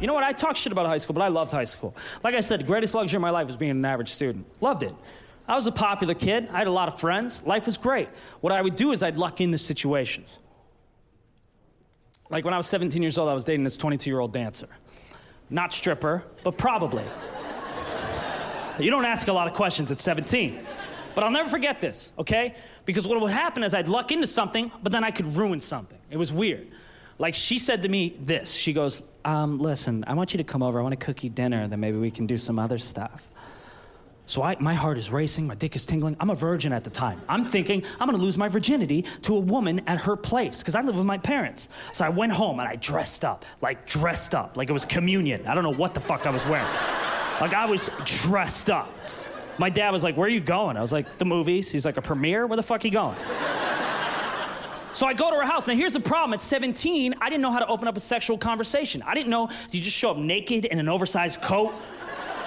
You know what? I talk shit about high school, but I loved high school. Like I said, the greatest luxury of my life was being an average student. Loved it. I was a popular kid. I had a lot of friends. Life was great. What I would do is I'd luck into situations. Like when I was 17 years old, I was dating this 22 year old dancer. Not stripper, but probably. you don't ask a lot of questions at 17. But I'll never forget this, okay? Because what would happen is I'd luck into something, but then I could ruin something. It was weird. Like she said to me this She goes, um, Listen, I want you to come over. I want to cook you dinner, then maybe we can do some other stuff. So I, my heart is racing, my dick is tingling. I'm a virgin at the time. I'm thinking I'm gonna lose my virginity to a woman at her place because I live with my parents. So I went home and I dressed up, like dressed up, like it was communion. I don't know what the fuck I was wearing. Like I was dressed up. My dad was like, "Where are you going?" I was like, "The movies." He's like, "A premiere? Where the fuck are you going?" So I go to her house. Now, here's the problem. At 17, I didn't know how to open up a sexual conversation. I didn't know you just show up naked in an oversized coat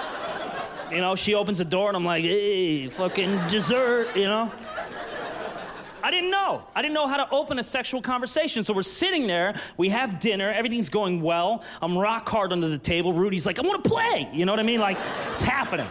you know, she opens the door and I'm like, hey, fucking dessert, you know? I didn't know. I didn't know how to open a sexual conversation. So we're sitting there, we have dinner, everything's going well. I'm rock hard under the table. Rudy's like, I wanna play. You know what I mean? Like, it's happening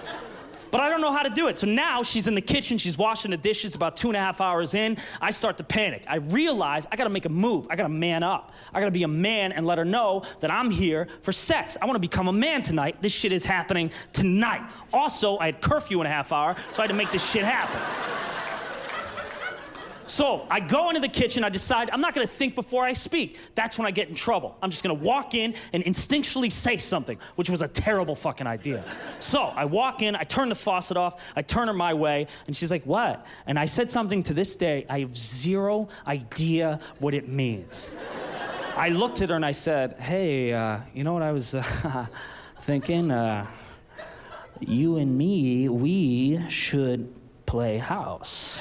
but I don't know how to do it. So now she's in the kitchen, she's washing the dishes about two and a half hours in. I start to panic. I realize I gotta make a move. I gotta man up. I gotta be a man and let her know that I'm here for sex. I wanna become a man tonight. This shit is happening tonight. Also, I had curfew in a half hour, so I had to make this shit happen. So I go into the kitchen, I decide I'm not gonna think before I speak. That's when I get in trouble. I'm just gonna walk in and instinctually say something, which was a terrible fucking idea. So I walk in, I turn the faucet off, I turn her my way, and she's like, What? And I said something to this day, I have zero idea what it means. I looked at her and I said, Hey, uh, you know what I was uh, thinking? Uh, you and me, we should play house.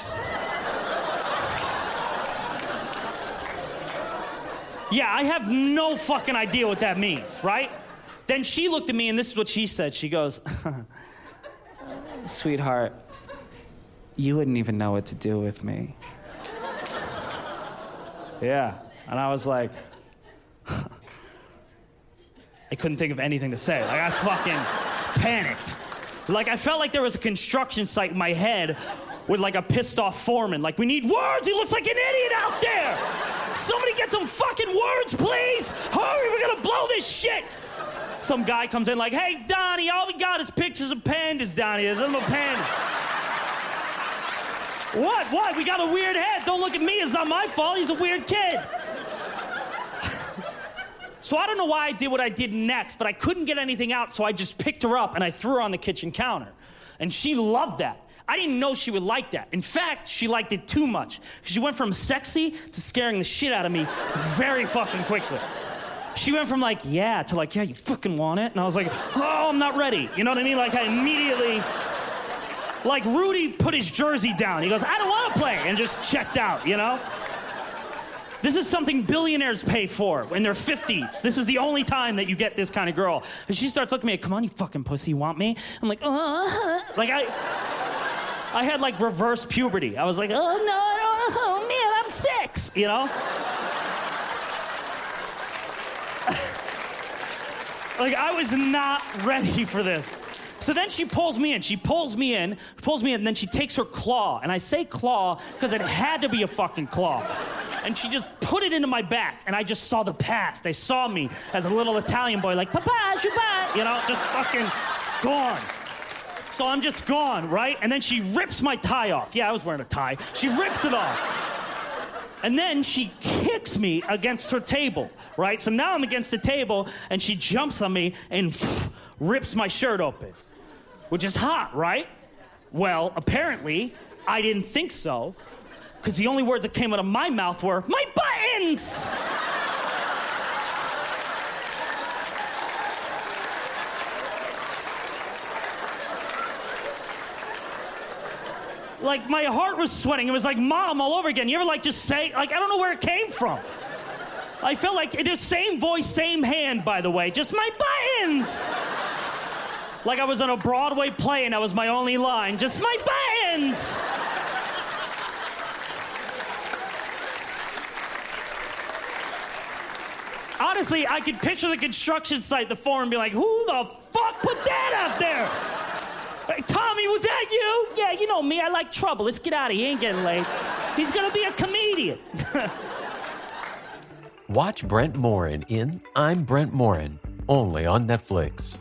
Yeah, I have no fucking idea what that means, right? Then she looked at me and this is what she said. She goes, Sweetheart, you wouldn't even know what to do with me. yeah. And I was like, I couldn't think of anything to say. Like, I fucking panicked. Like, I felt like there was a construction site in my head with like a pissed off foreman. Like, we need words. He looks like an idiot out there. Somebody get some fucking words, please. Hurry, we're gonna blow this shit. Some guy comes in like, hey, Donnie, all we got is pictures of pandas, Donnie. There's them a panda. What? What? We got a weird head. Don't look at me. It's not my fault. He's a weird kid. so I don't know why I did what I did next, but I couldn't get anything out, so I just picked her up and I threw her on the kitchen counter. And she loved that. I didn't know she would like that. In fact, she liked it too much. She went from sexy to scaring the shit out of me very fucking quickly. She went from like, yeah, to like, yeah, you fucking want it? And I was like, oh, I'm not ready. You know what I mean? Like, I immediately, like, Rudy put his jersey down. He goes, I don't want to play, and just checked out, you know? This is something billionaires pay for in their 50s. This is the only time that you get this kind of girl. And she starts looking at me, come on, you fucking pussy, you want me? I'm like, uh, like I. I had like reverse puberty. I was like, oh no, oh man, I'm six, you know? like I was not ready for this. So then she pulls me in. She pulls me in, pulls me in, and then she takes her claw. And I say claw because it had to be a fucking claw. And she just put it into my back, and I just saw the past. They saw me as a little Italian boy, like, Papa, Shuba, you know, just fucking gone. So I'm just gone, right? And then she rips my tie off. Yeah, I was wearing a tie. She rips it off. And then she kicks me against her table, right? So now I'm against the table, and she jumps on me and rips my shirt open, which is hot, right? Well, apparently, I didn't think so, because the only words that came out of my mouth were, My buttons! Like my heart was sweating. It was like mom all over again. You ever like just say, like, I don't know where it came from. I felt like the same voice, same hand, by the way, just my buttons. like I was on a Broadway play and that was my only line, just my buttons. Honestly, I could picture the construction site, the forum, be like, who the fuck put that out there? Hey, Tommy, was that you? Yeah, you know me. I like trouble. Let's get out of here. He ain't getting late. He's gonna be a comedian. Watch Brent Morin in I'm Brent Morin, only on Netflix.